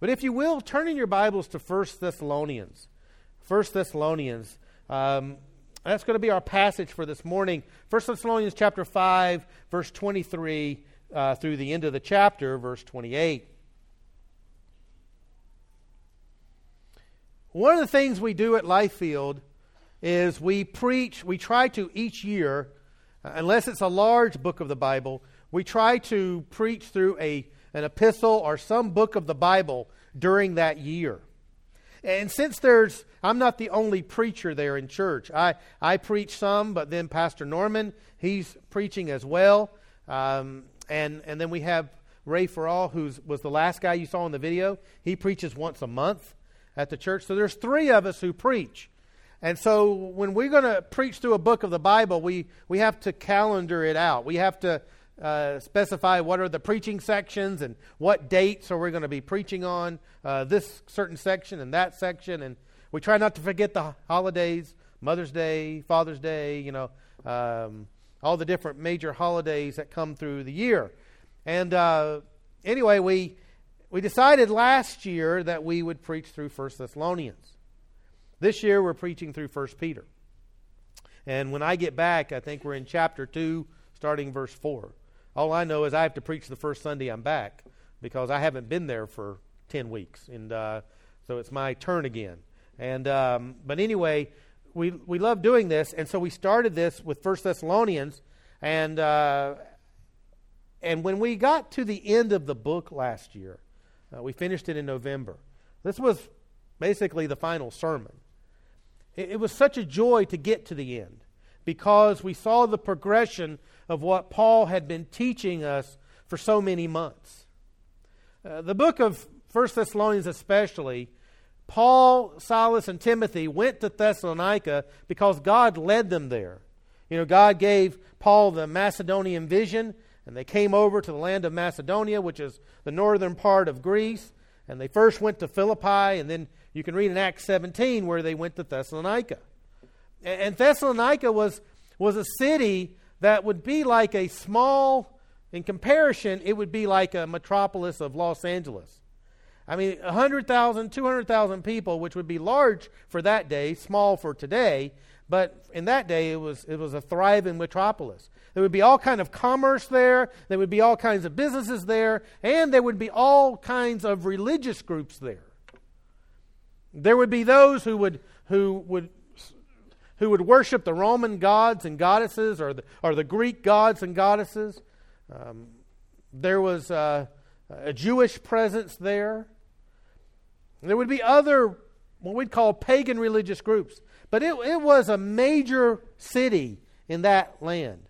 But if you will, turn in your Bibles to 1 Thessalonians. 1 Thessalonians. Um, that's going to be our passage for this morning. 1 Thessalonians chapter 5, verse 23 uh, through the end of the chapter, verse 28. One of the things we do at Lifefield is we preach, we try to each year, uh, unless it's a large book of the Bible, we try to preach through a, an epistle or some book of the Bible during that year. And since there's, I'm not the only preacher there in church. I, I preach some, but then Pastor Norman, he's preaching as well. Um, and, and then we have Ray Farrell, who was the last guy you saw in the video. He preaches once a month at the church. So there's three of us who preach. And so when we're going to preach through a book of the Bible, we, we have to calendar it out. We have to uh, specify what are the preaching sections and what dates are we going to be preaching on uh, this certain section and that section. And we try not to forget the holidays Mother's Day, Father's Day, you know, um, all the different major holidays that come through the year. And uh, anyway, we, we decided last year that we would preach through First Thessalonians. This year we're preaching through First Peter. And when I get back, I think we're in chapter 2, starting verse 4. All I know is I have to preach the first Sunday I'm back because I haven't been there for 10 weeks. And uh, so it's my turn again. And, um, but anyway, we, we love doing this. And so we started this with First Thessalonians. And, uh, and when we got to the end of the book last year, uh, we finished it in November. This was basically the final sermon. It, it was such a joy to get to the end because we saw the progression of what Paul had been teaching us for so many months. Uh, the book of 1 Thessalonians, especially, Paul, Silas, and Timothy went to Thessalonica because God led them there. You know, God gave Paul the Macedonian vision, and they came over to the land of Macedonia, which is the northern part of Greece. And they first went to Philippi, and then you can read in Acts 17 where they went to Thessalonica. And Thessalonica was, was a city that would be like a small, in comparison, it would be like a metropolis of Los Angeles. I mean, 100,000, 200,000 people, which would be large for that day, small for today, but in that day it was, it was a thriving metropolis. There would be all kind of commerce there, there would be all kinds of businesses there, and there would be all kinds of religious groups there. There would be those who would, who would who would worship the Roman gods and goddesses or the, or the Greek gods and goddesses. Um, there was uh, a Jewish presence there. There would be other, what we'd call pagan religious groups. But it, it was a major city in that land.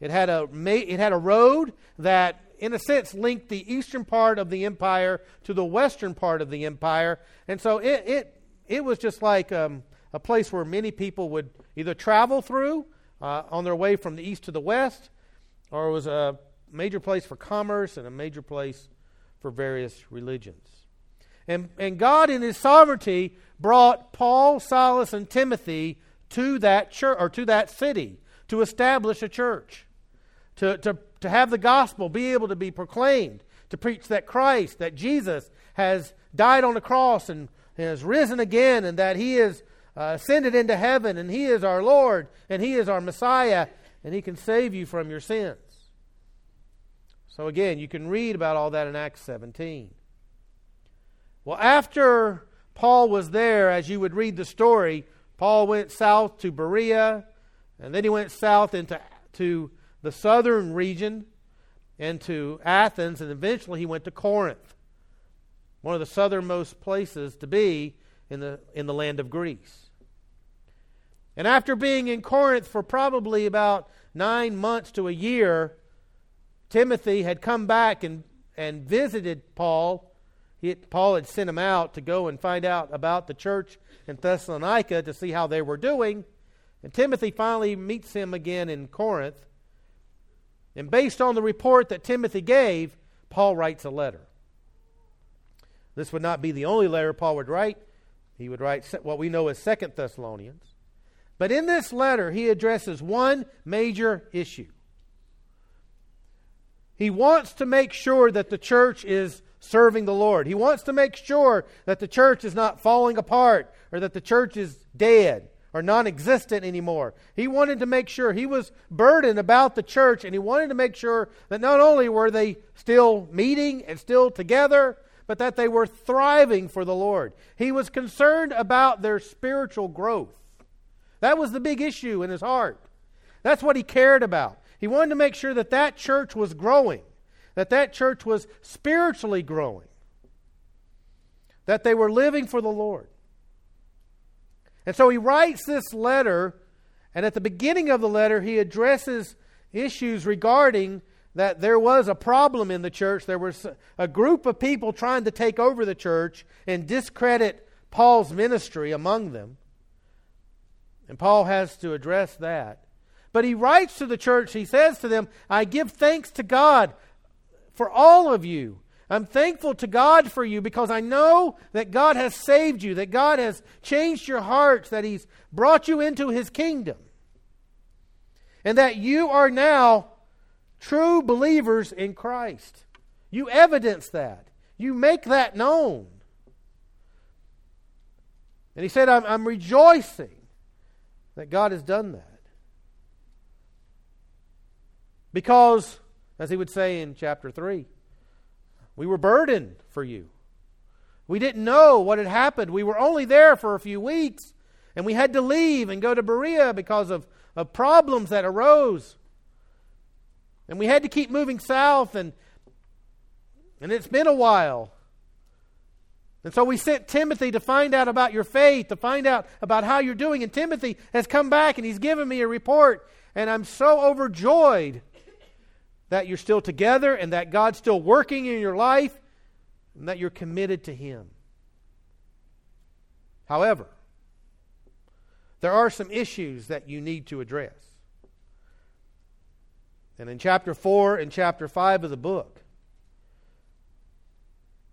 It had, a, it had a road that, in a sense, linked the eastern part of the empire to the western part of the empire. And so it, it, it was just like um, a place where many people would either travel through uh, on their way from the east to the west, or it was a major place for commerce and a major place for various religions. And, and God, in His sovereignty, brought Paul, Silas, and Timothy to that church or to that city to establish a church, to, to, to have the gospel be able to be proclaimed, to preach that Christ, that Jesus has died on the cross and has risen again, and that He is uh, ascended into heaven, and He is our Lord, and He is our Messiah, and He can save you from your sins. So, again, you can read about all that in Acts 17. Well, after Paul was there, as you would read the story, Paul went south to Berea, and then he went south into to the southern region and to Athens, and eventually he went to Corinth, one of the southernmost places to be in the, in the land of Greece. And after being in Corinth for probably about nine months to a year, Timothy had come back and, and visited Paul. He, Paul had sent him out to go and find out about the church in Thessalonica to see how they were doing. And Timothy finally meets him again in Corinth. And based on the report that Timothy gave, Paul writes a letter. This would not be the only letter Paul would write. He would write what we know as Second Thessalonians. But in this letter, he addresses one major issue. He wants to make sure that the church is serving the Lord. He wants to make sure that the church is not falling apart or that the church is dead or non existent anymore. He wanted to make sure he was burdened about the church and he wanted to make sure that not only were they still meeting and still together, but that they were thriving for the Lord. He was concerned about their spiritual growth. That was the big issue in his heart. That's what he cared about. He wanted to make sure that that church was growing, that that church was spiritually growing, that they were living for the Lord. And so he writes this letter, and at the beginning of the letter, he addresses issues regarding that there was a problem in the church. There was a group of people trying to take over the church and discredit Paul's ministry among them. And Paul has to address that. But he writes to the church, he says to them, I give thanks to God for all of you I'm thankful to God for you because I know that God has saved you, that God has changed your hearts, that He's brought you into His kingdom, and that you are now true believers in Christ. You evidence that, you make that known. And he said, I'm, I'm rejoicing that God has done that. Because, as he would say in chapter 3, we were burdened for you. We didn't know what had happened. We were only there for a few weeks, and we had to leave and go to Berea because of, of problems that arose. And we had to keep moving south, and, and it's been a while. And so we sent Timothy to find out about your faith, to find out about how you're doing. And Timothy has come back and he's given me a report. And I'm so overjoyed that you're still together and that God's still working in your life and that you're committed to Him. However, there are some issues that you need to address. And in chapter 4 and chapter 5 of the book,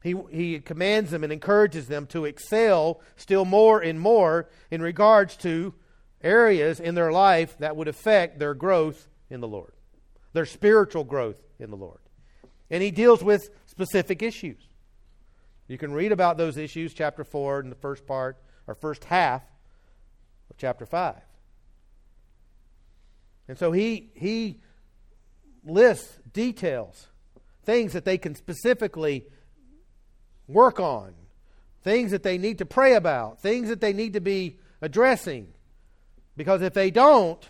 he, he commands them and encourages them to excel still more and more in regards to areas in their life that would affect their growth in the Lord their spiritual growth in the Lord. And he deals with specific issues. You can read about those issues, chapter 4, in the first part, or first half of chapter 5. And so he, he lists details, things that they can specifically work on, things that they need to pray about, things that they need to be addressing. Because if they don't,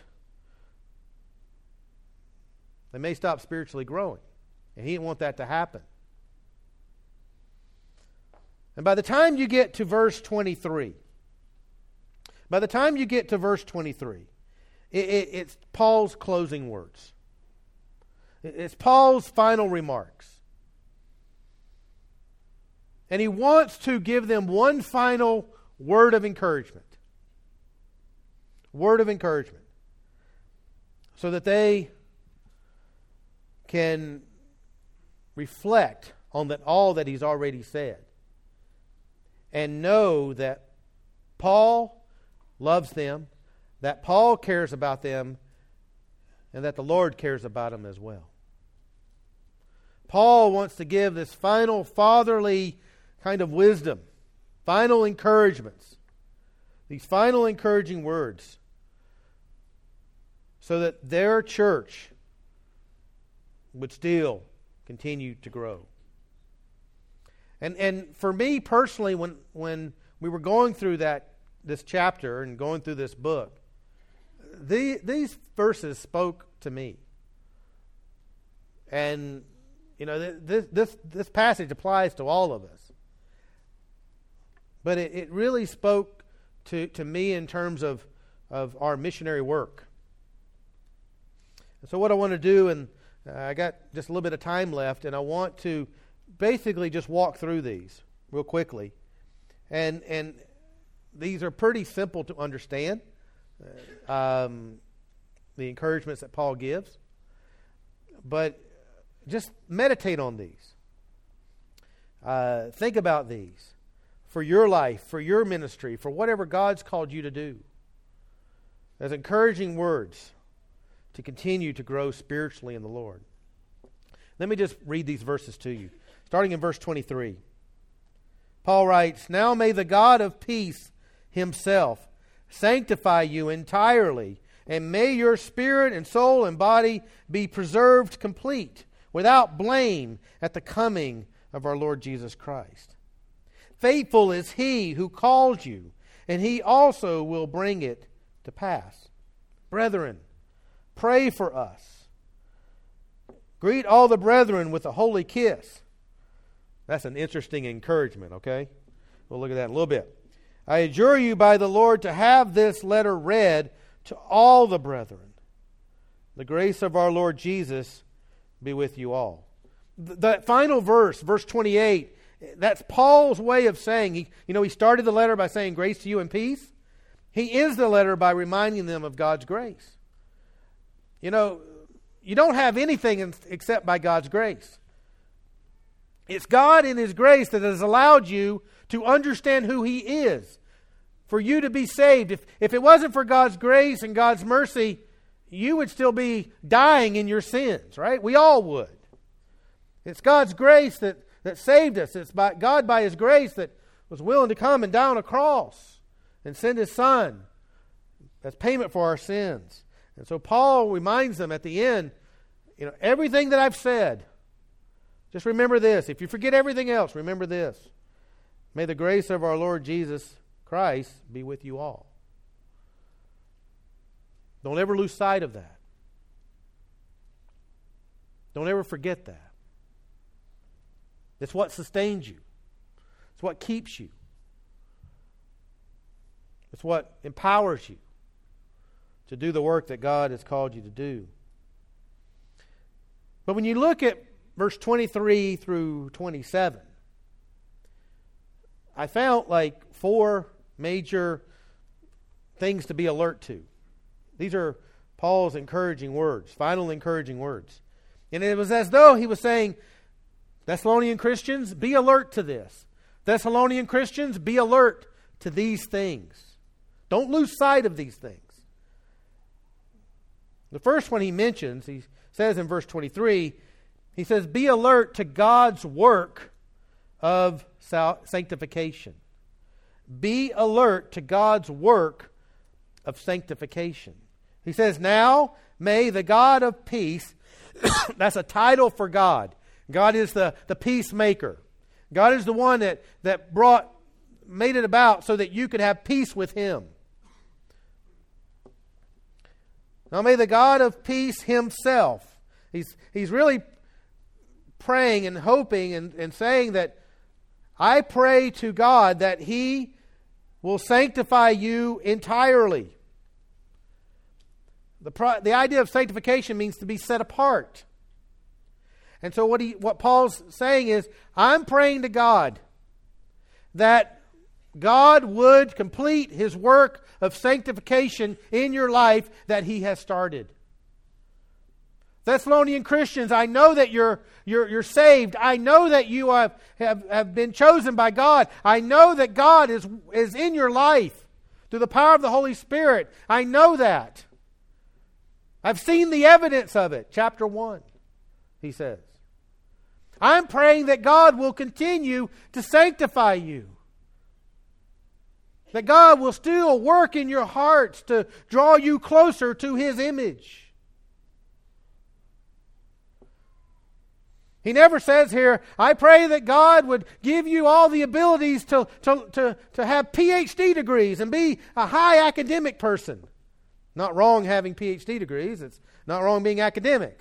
they may stop spiritually growing. And he didn't want that to happen. And by the time you get to verse 23, by the time you get to verse 23, it, it, it's Paul's closing words. It's Paul's final remarks. And he wants to give them one final word of encouragement. Word of encouragement. So that they can reflect on that all that he's already said and know that Paul loves them, that Paul cares about them, and that the Lord cares about them as well. Paul wants to give this final fatherly kind of wisdom, final encouragements, these final encouraging words, so that their church would still continue to grow. And and for me personally, when when we were going through that this chapter and going through this book, the, these verses spoke to me. And you know this this this passage applies to all of us. But it, it really spoke to, to me in terms of, of our missionary work. So what I want to do and uh, I got just a little bit of time left, and I want to basically just walk through these real quickly. And, and these are pretty simple to understand, uh, um, the encouragements that Paul gives. But just meditate on these. Uh, think about these for your life, for your ministry, for whatever God's called you to do. As encouraging words to continue to grow spiritually in the Lord. Let me just read these verses to you. Starting in verse 23. Paul writes, Now may the God of peace himself sanctify you entirely, and may your spirit and soul and body be preserved complete, without blame, at the coming of our Lord Jesus Christ. Faithful is he who calls you, and he also will bring it to pass. Brethren, pray for us. Greet all the brethren with a holy kiss. That's an interesting encouragement, okay? We'll look at that in a little bit. I adjure you by the Lord to have this letter read to all the brethren. The grace of our Lord Jesus be with you all. That final verse, verse 28, that's Paul's way of saying, he, you know, he started the letter by saying grace to you and peace. He ends the letter by reminding them of God's grace. You know, you don't have anything except by God's grace. It's God in His grace that has allowed you to understand who He is, for you to be saved. If, if it wasn't for God's grace and God's mercy, you would still be dying in your sins, right? We all would. It's God's grace that, that saved us. It's by, God, by His grace, that was willing to come and die on a cross and send His Son as payment for our sins. And so Paul reminds them at the end, you know, everything that I've said, just remember this. If you forget everything else, remember this. May the grace of our Lord Jesus Christ be with you all. Don't ever lose sight of that. Don't ever forget that. It's what sustains you, it's what keeps you, it's what empowers you to do the work that God has called you to do. But when you look at verse 23 through 27, I found like four major things to be alert to. These are Paul's encouraging words, final encouraging words. And it was as though he was saying, Thessalonian Christians, be alert to this. Thessalonian Christians, be alert to these things. Don't lose sight of these things. The first one he mentions, he says in verse 23, he says, Be alert to God's work of sanctification. Be alert to God's work of sanctification. He says, Now may the God of peace, that's a title for God. God is the, the peacemaker. God is the one that, that brought, made it about so that you could have peace with Him. Now may the God of peace himself, he's, he's really praying and hoping and, and saying that I pray to God that he will sanctify you entirely. The, pro, the idea of sanctification means to be set apart. And so what he what Paul's saying is I'm praying to God that God would complete his work of sanctification in your life that he has started. Thessalonian Christians, I know that you're, you're, you're saved. I know that you have, have, have been chosen by God. I know that God is, is in your life through the power of the Holy Spirit. I know that. I've seen the evidence of it. Chapter 1, he says. I'm praying that God will continue to sanctify you. That God will still work in your hearts to draw you closer to His image. He never says here, I pray that God would give you all the abilities to, to, to, to have PhD degrees and be a high academic person. Not wrong having PhD degrees, it's not wrong being academic.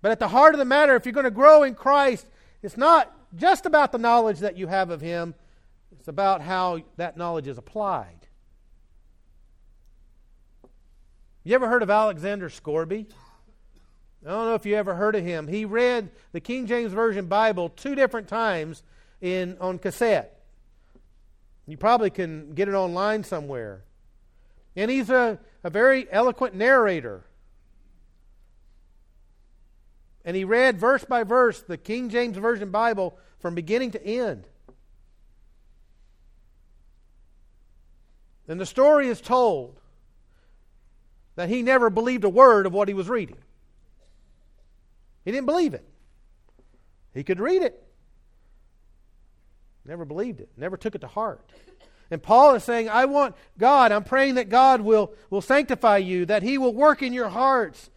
But at the heart of the matter, if you're going to grow in Christ, it's not just about the knowledge that you have of Him, it's about how that knowledge is applied. You ever heard of Alexander Scourby? I don't know if you ever heard of him. He read the King James Version Bible two different times in on cassette. You probably can get it online somewhere. And he's a, a very eloquent narrator. And he read verse by verse the King James Version Bible from beginning to end. And the story is told that he never believed a word of what he was reading. He didn't believe it. He could read it. Never believed it, never took it to heart. And Paul is saying, I want God, I'm praying that God will, will sanctify you, that He will work in your hearts.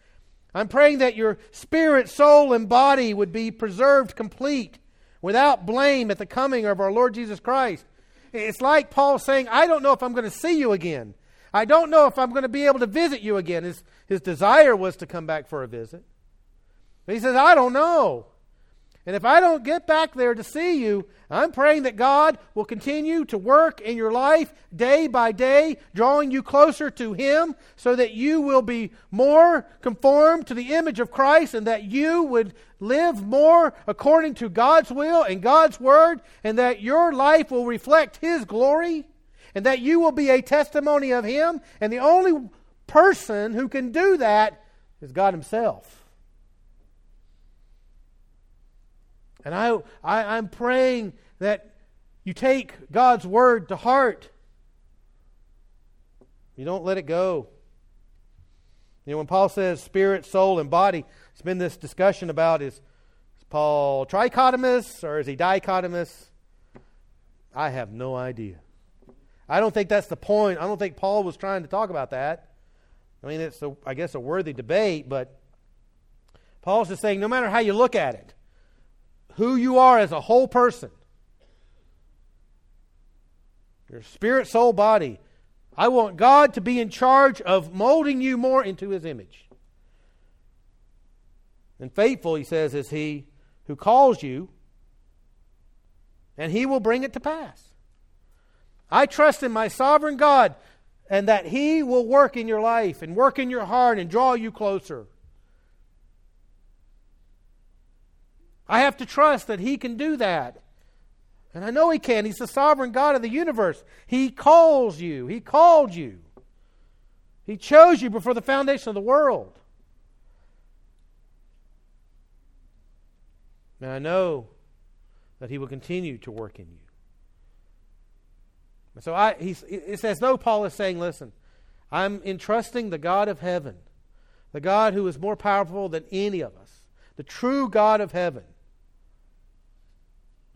I'm praying that your spirit, soul, and body would be preserved complete, without blame at the coming of our Lord Jesus Christ. It's like Paul saying, I don't know if I'm going to see you again. I don't know if I'm going to be able to visit you again. His, his desire was to come back for a visit. But he says, I don't know. And if I don't get back there to see you, I'm praying that God will continue to work in your life day by day, drawing you closer to Him so that you will be more conformed to the image of Christ and that you would live more according to God's will and God's Word and that your life will reflect His glory and that you will be a testimony of Him. And the only person who can do that is God Himself. And I, I, I'm praying that you take God's word to heart. You don't let it go. You know, when Paul says spirit, soul, and body, it's been this discussion about is, is Paul trichotomous or is he dichotomous? I have no idea. I don't think that's the point. I don't think Paul was trying to talk about that. I mean, it's, a, I guess, a worthy debate, but Paul's just saying no matter how you look at it, who you are as a whole person. Your spirit, soul, body. I want God to be in charge of molding you more into His image. And faithful, he says, is He who calls you, and He will bring it to pass. I trust in my sovereign God and that He will work in your life and work in your heart and draw you closer. I have to trust that He can do that. And I know He can. He's the sovereign God of the universe. He calls you, He called you, He chose you before the foundation of the world. And I know that He will continue to work in you. And so I, he's, it's as though Paul is saying, listen, I'm entrusting the God of heaven, the God who is more powerful than any of us, the true God of heaven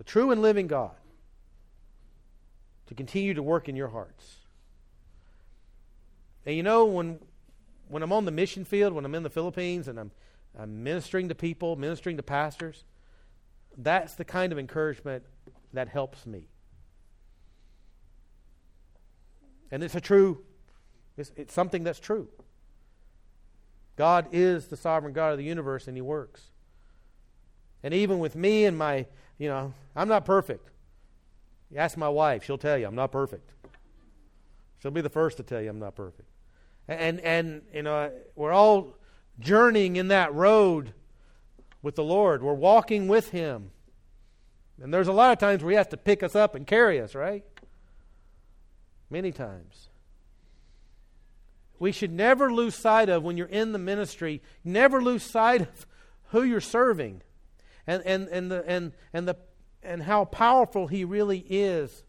the true and living God, to continue to work in your hearts. And you know, when, when I'm on the mission field, when I'm in the Philippines and I'm, I'm ministering to people, ministering to pastors, that's the kind of encouragement that helps me. And it's a true, it's, it's something that's true. God is the sovereign God of the universe and He works. And even with me and my you know, I'm not perfect. You ask my wife, she'll tell you I'm not perfect. She'll be the first to tell you I'm not perfect. And, and you know, we're all journeying in that road with the Lord. We're walking with Him. And there's a lot of times where He has to pick us up and carry us, right? Many times. We should never lose sight of, when you're in the ministry, never lose sight of who you're serving and, and, and, the, and, and, the, and how powerful He really is,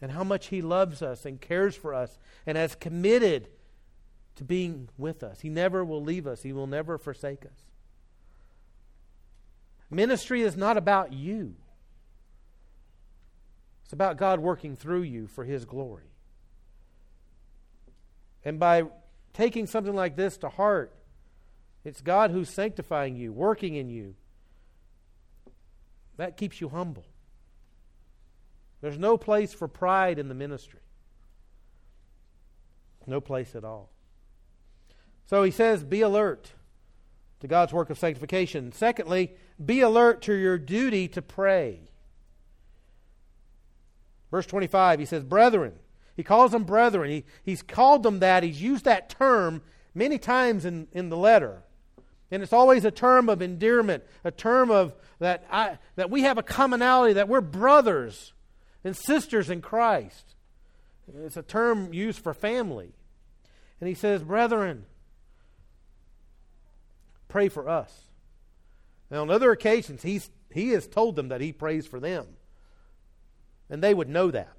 and how much He loves us and cares for us, and has committed to being with us. He never will leave us, He will never forsake us. Ministry is not about you. It's about God working through you for His glory. And by taking something like this to heart, it's God who's sanctifying you, working in you, that keeps you humble. There's no place for pride in the ministry. No place at all. So he says, be alert to God's work of sanctification. Secondly, be alert to your duty to pray. Verse 25, he says, Brethren. He calls them brethren. He, he's called them that. He's used that term many times in, in the letter. And it's always a term of endearment, a term of that, I, that we have a commonality, that we're brothers and sisters in Christ. It's a term used for family. And he says, Brethren, pray for us. Now, on other occasions, he's, he has told them that he prays for them. And they would know that.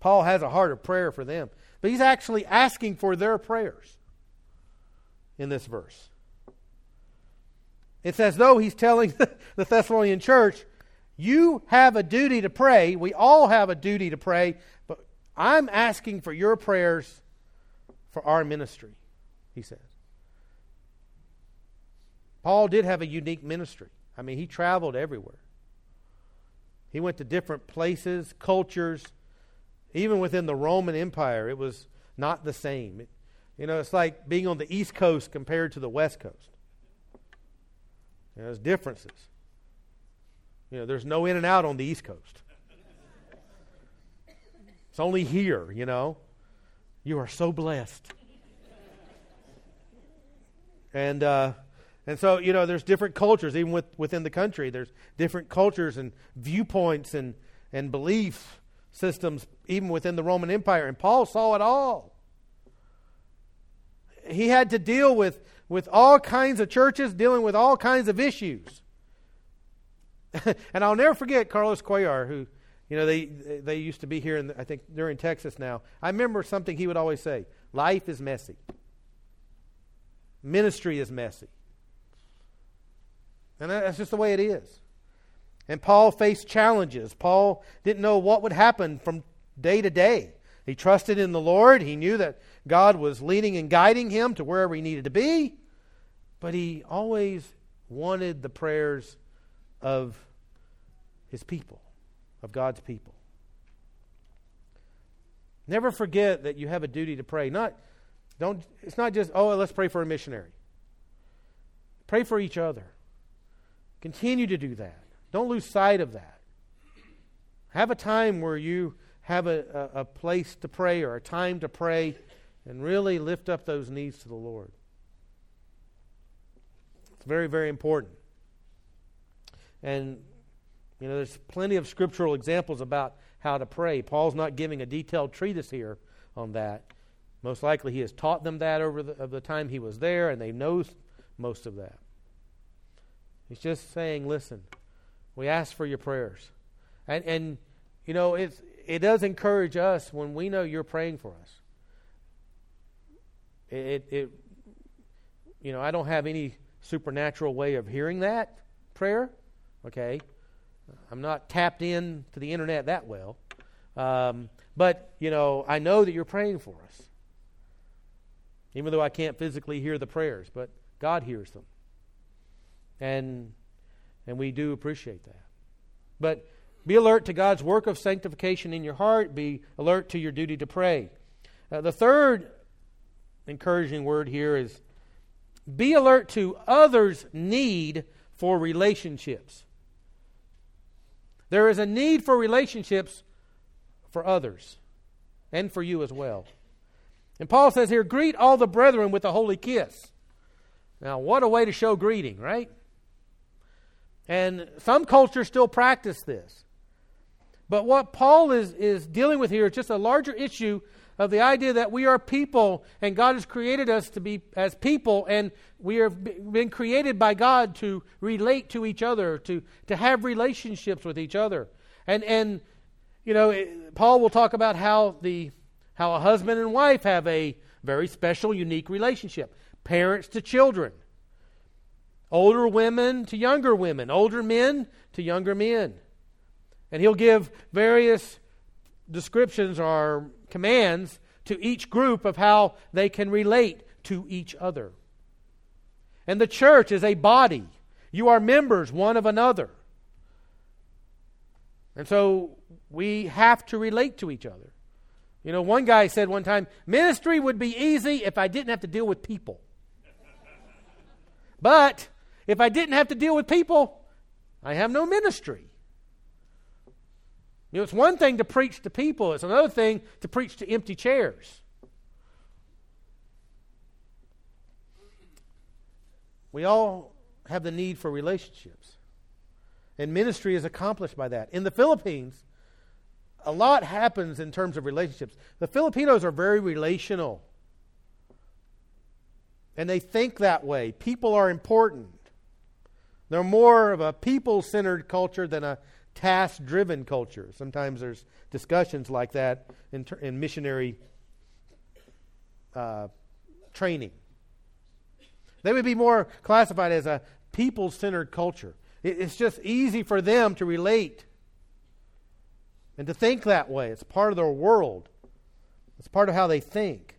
Paul has a heart of prayer for them. But he's actually asking for their prayers in this verse. It's as though he's telling the Thessalonian church, you have a duty to pray. We all have a duty to pray, but I'm asking for your prayers for our ministry, he says. Paul did have a unique ministry. I mean, he traveled everywhere. He went to different places, cultures, even within the Roman Empire, it was not the same. It, you know, it's like being on the East Coast compared to the West Coast. There's differences. You know, there's no In-N-Out on the East Coast. It's only here, you know. You are so blessed. And uh, and so, you know, there's different cultures, even with, within the country. There's different cultures and viewpoints and, and belief systems, even within the Roman Empire. And Paul saw it all. He had to deal with, with all kinds of churches, dealing with all kinds of issues. and I'll never forget Carlos Cuellar, who, you know, they, they used to be here, in, I think they're in Texas now. I remember something he would always say life is messy, ministry is messy. And that's just the way it is. And Paul faced challenges. Paul didn't know what would happen from day to day. He trusted in the Lord. He knew that God was leading and guiding him to wherever he needed to be. But he always wanted the prayers of his people, of God's people. Never forget that you have a duty to pray. Not, don't, it's not just, oh, let's pray for a missionary. Pray for each other. Continue to do that. Don't lose sight of that. Have a time where you have a, a, a, place to pray or a time to pray and really lift up those needs to the Lord. It's very, very important. And, you know, there's plenty of scriptural examples about how to pray. Paul's not giving a detailed treatise here on that. Most likely he has taught them that over the, of the time he was there, and they know most of that. He's just saying, listen, we ask for your prayers. And, and you know, it's, it does encourage us when we know you're praying for us. It, it, you know, I don't have any supernatural way of hearing that prayer, okay? I'm not tapped in to the internet that well. Um, but, you know, I know that you're praying for us. Even though I can't physically hear the prayers, but God hears them. And, and we do appreciate that. But be alert to God's work of sanctification in your heart. Be alert to your duty to pray. Uh, the third encouraging word here is be alert to others' need for relationships. There is a need for relationships for others and for you as well. And Paul says here, greet all the brethren with a holy kiss. Now, what a way to show greeting, right? And some cultures still practice this. But what Paul is, is dealing with here is just a larger issue of the idea that we are people and God has created us to be as people and we have been created by God to relate to each other, to, to have relationships with each other. And, and you know, Paul will talk about how, the, how a husband and wife have a very special, unique relationship. Parents to children older women to younger women, older men to younger men. And he'll give various descriptions or commands to each group of how they can relate to each other. And the church is a body. You are members one of another. And so we have to relate to each other. You know, one guy said one time, ministry would be easy if I didn't have to deal with people. But if I didn't have to deal with people, I have no ministry. You know, it's one thing to preach to people, it's another thing to preach to empty chairs. We all have the need for relationships. And ministry is accomplished by that. In the Philippines, a lot happens in terms of relationships. The Filipinos are very relational. And they think that way. People are important. They're more of a people centered culture than a task driven culture. Sometimes there's discussions like that in, ter- in missionary uh, training. They would be more classified as a people centered culture. It's just easy for them to relate and to think that way. It's part of their world, it's part of how they think.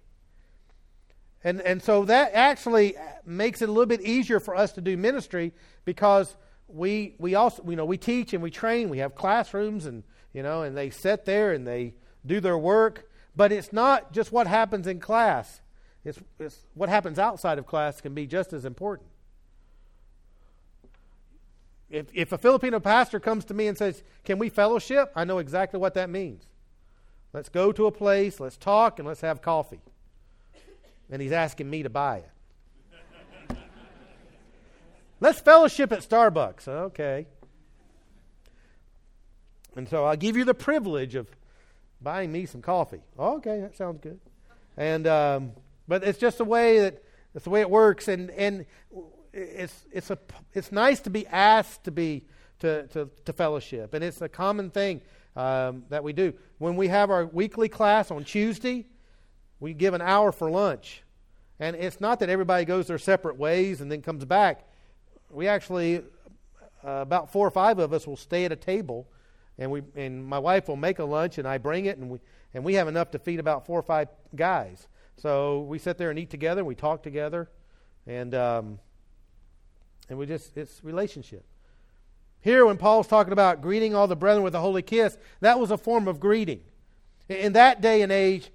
And, and so that actually makes it a little bit easier for us to do ministry because we, we also, you know, we teach and we train. We have classrooms and, you know, and they sit there and they do their work. But it's not just what happens in class. It's, it's what happens outside of class can be just as important. If, if a Filipino pastor comes to me and says, Can we fellowship? I know exactly what that means. Let's go to a place, let's talk, and let's have coffee. And he's asking me to buy it. Let's fellowship at Starbucks. Okay. And so I'll give you the privilege of buying me some coffee. Okay, that sounds good. And um, but it's just the way that it's the way it works, and and it's it's a it's nice to be asked to be to to, to fellowship, and it's a common thing um, that we do when we have our weekly class on Tuesday. We give an hour for lunch, and it's not that everybody goes their separate ways and then comes back. We actually uh, about four or five of us will stay at a table, and we and my wife will make a lunch, and I bring it, and we and we have enough to feed about four or five guys. So we sit there and eat together, and we talk together, and um, and we just, it's relationship. Here, when Paul's talking about greeting all the brethren with a holy kiss, that was a form of greeting. In that day and age,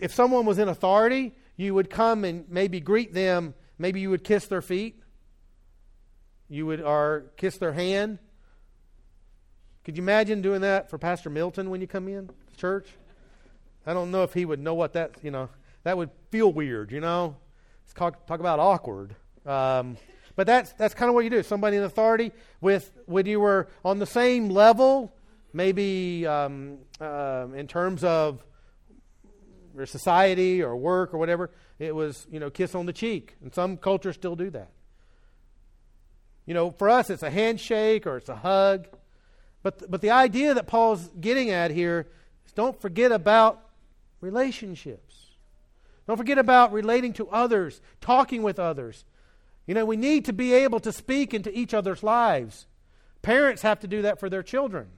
if someone was in authority, you would come and maybe greet them. Maybe you would kiss their feet. You would, or kiss their hand. Could you imagine doing that for Pastor Milton when you come in to church? I don't know if he would know what that, you know, that would feel weird, you know? Let's talk, talk about awkward. Um, but that's, that's kind of what you do. Somebody in authority with, when you were on the same level, maybe um, uh, in terms of your society or work or whatever, it was, you know, kiss on the cheek. And some cultures still do that. You know, for us, it's a handshake or it's a hug. But, but the idea that Paul's getting at here is don't forget about relationships. Don't forget about relating to others, talking with others. You know, we need to be able to speak into each other's lives. Parents have to do that for their children.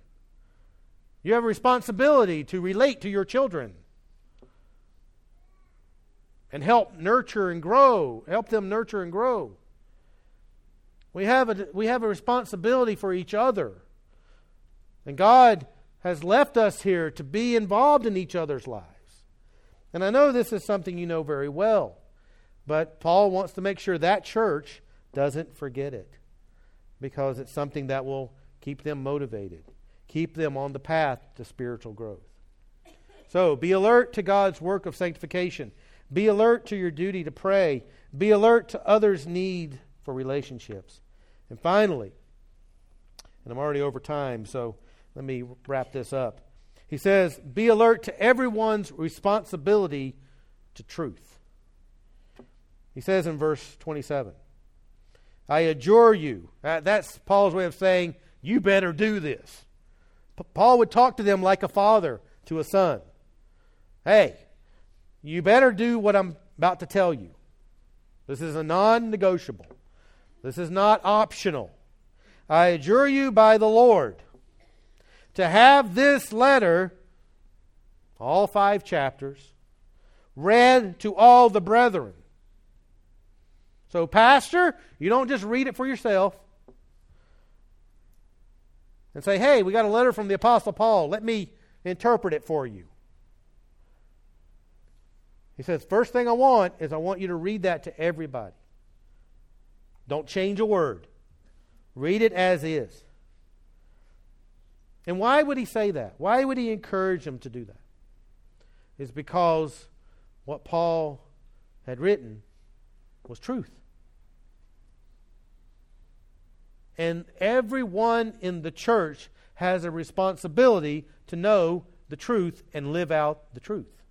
You have a responsibility to relate to your children and help nurture and grow, help them nurture and grow. We have a, we have a responsibility for each other. And God has left us here to be involved in each other's lives. And I know this is something you know very well. But Paul wants to make sure that church doesn't forget it because it's something that will keep them motivated, keep them on the path to spiritual growth. So be alert to God's work of sanctification. Be alert to your duty to pray. Be alert to others' need for relationships. And finally, and I'm already over time, so let me wrap this up. He says, Be alert to everyone's responsibility to truth. He says in verse 27, I adjure you. Uh, that's Paul's way of saying, you better do this. Paul would talk to them like a father to a son. Hey, you better do what I'm about to tell you. This is a non negotiable, this is not optional. I adjure you by the Lord to have this letter, all five chapters, read to all the brethren so, Pastor, you don't just read it for yourself and say, hey, we got a letter from the Apostle Paul. Let me interpret it for you. He says, first thing I want is I want you to read that to everybody. Don't change a word. Read it as is. And why would he say that? Why would he encourage them to do that? Is because what Paul had written was truth. And everyone in the church has a responsibility to know the truth and live out the truth.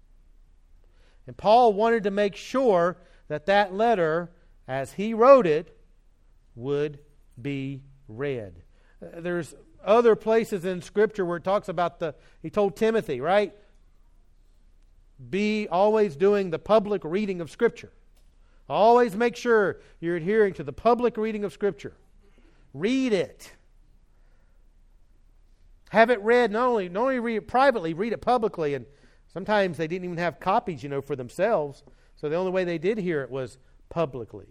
And Paul wanted to make sure that that letter, as he wrote it, would be read. Uh, there's other places in Scripture where it talks about the, he told Timothy, right? Be always doing the public reading of Scripture. Always make sure you're adhering to the public reading of Scripture. Read it. Have it read, not only, not only read it privately, read it publicly. And sometimes they didn't even have copies, you know, for themselves. So the only way they did hear it was publicly.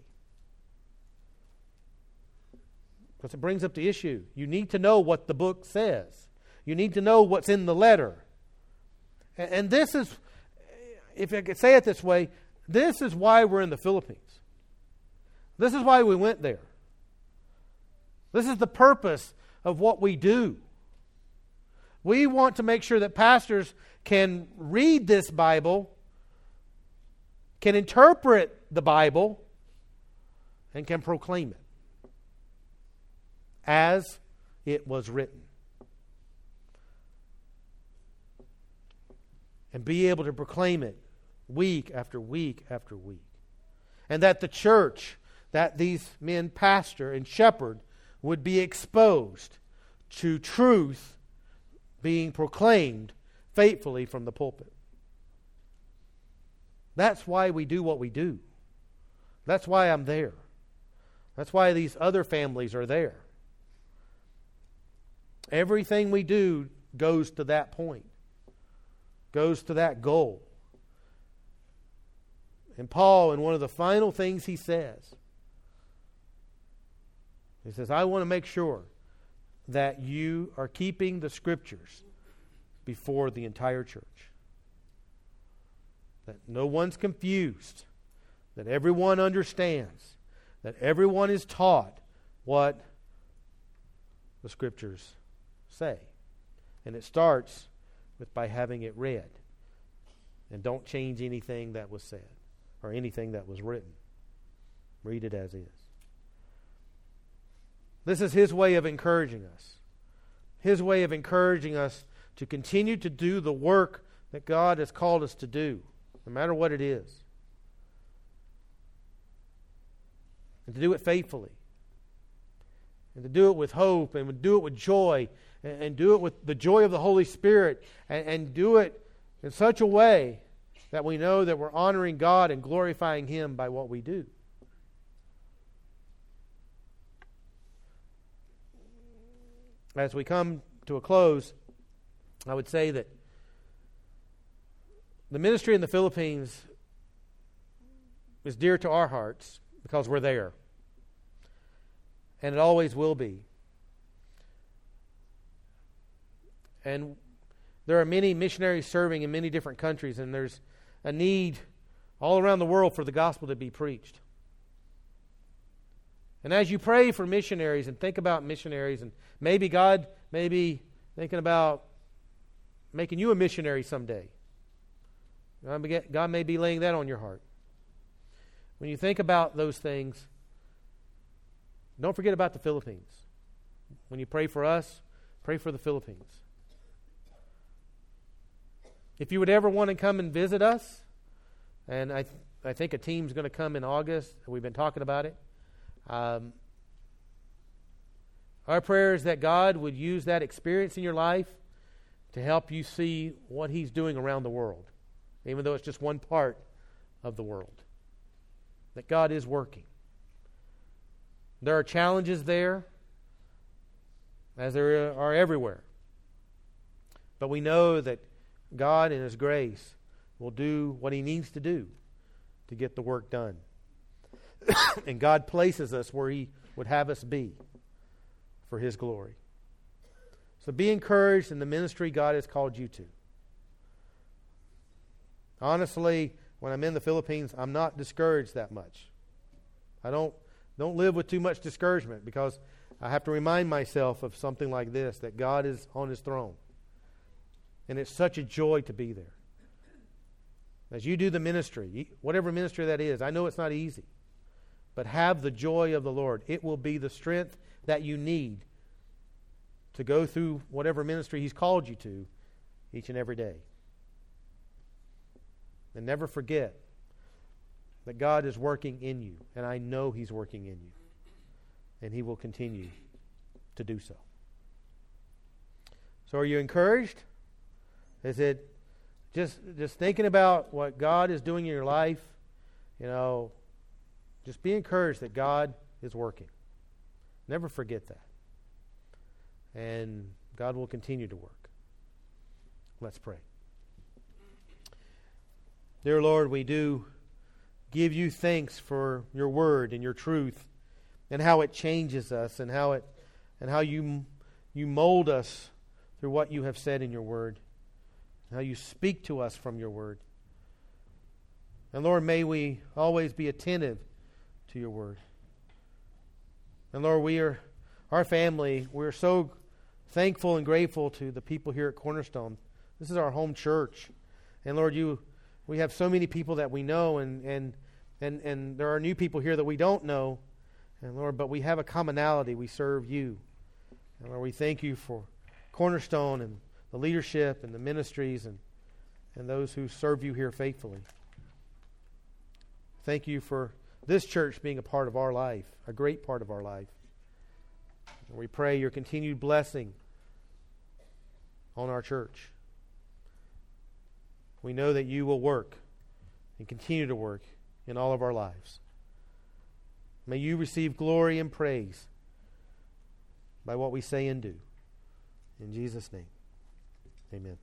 Because it brings up the issue. You need to know what the book says, you need to know what's in the letter. And, and this is, if I could say it this way, this is why we're in the Philippines. This is why we went there. This is the purpose of what we do. We want to make sure that pastors can read this Bible, can interpret the Bible, and can proclaim it as it was written. And be able to proclaim it week after week after week. And that the church that these men pastor and shepherd would be exposed to truth being proclaimed faithfully from the pulpit. That's why we do what we do. That's why I'm there. That's why these other families are there. Everything we do goes to that point, goes to that goal. And Paul, in one of the final things he says, he says, I want to make sure that you are keeping the scriptures before the entire church. That no one's confused, that everyone understands, that everyone is taught what the scriptures say. And it starts with by having it read. And don't change anything that was said or anything that was written. Read it as is. This is his way of encouraging us. His way of encouraging us to continue to do the work that God has called us to do, no matter what it is. And to do it faithfully. And to do it with hope and do it with joy and, and do it with the joy of the Holy Spirit and, and do it in such a way that we know that we're honoring God and glorifying Him by what we do. As we come to a close, I would say that the ministry in the Philippines is dear to our hearts because we're there. And it always will be. And there are many missionaries serving in many different countries, and there's a need all around the world for the gospel to be preached. And as you pray for missionaries and think about missionaries, and maybe God may be thinking about making you a missionary someday. God may be laying that on your heart. When you think about those things, don't forget about the Philippines. When you pray for us, pray for the Philippines. If you would ever want to come and visit us, and I, th- I think a team's going to come in August, we've been talking about it. Um, our prayer is that God would use that experience in your life to help you see what He's doing around the world, even though it's just one part of the world. That God is working. There are challenges there, as there are everywhere. But we know that God, in His grace, will do what He needs to do to get the work done. and God places us where He would have us be for His glory. So be encouraged in the ministry God has called you to. Honestly, when I'm in the Philippines, I'm not discouraged that much. I don't, don't live with too much discouragement because I have to remind myself of something like this that God is on His throne. And it's such a joy to be there. As you do the ministry, whatever ministry that is, I know it's not easy, but have the joy of the Lord. It will be the strength that you need to go through whatever ministry He's called you to each and every day. And never forget that God is working in you, and I know He's working in you, and He will continue to do so. So, are you encouraged? Is it just just thinking about what God is doing in your life? You know, Just be encouraged that God is working. Never forget that. And God will continue to work. Let's pray. Dear Lord, we do give you thanks for your word and your truth and how it changes us and how it and how you you mold us through what you have said in your word. How you speak to us from your word. And Lord, may we always be attentive to your word. And Lord, we are our family, we're so thankful and grateful to the people here at Cornerstone. This is our home church. And Lord, you we have so many people that we know and and and, and there are new people here that we don't know. And Lord, but we have a commonality. We serve you. And Lord, we thank you for Cornerstone and the leadership and the ministries and, and those who serve you here faithfully. Thank you for this church being a part of our life, a great part of our life. And we pray your continued blessing on our church. We know that you will work and continue to work in all of our lives. May you receive glory and praise by what we say and do. In Jesus' name, amen.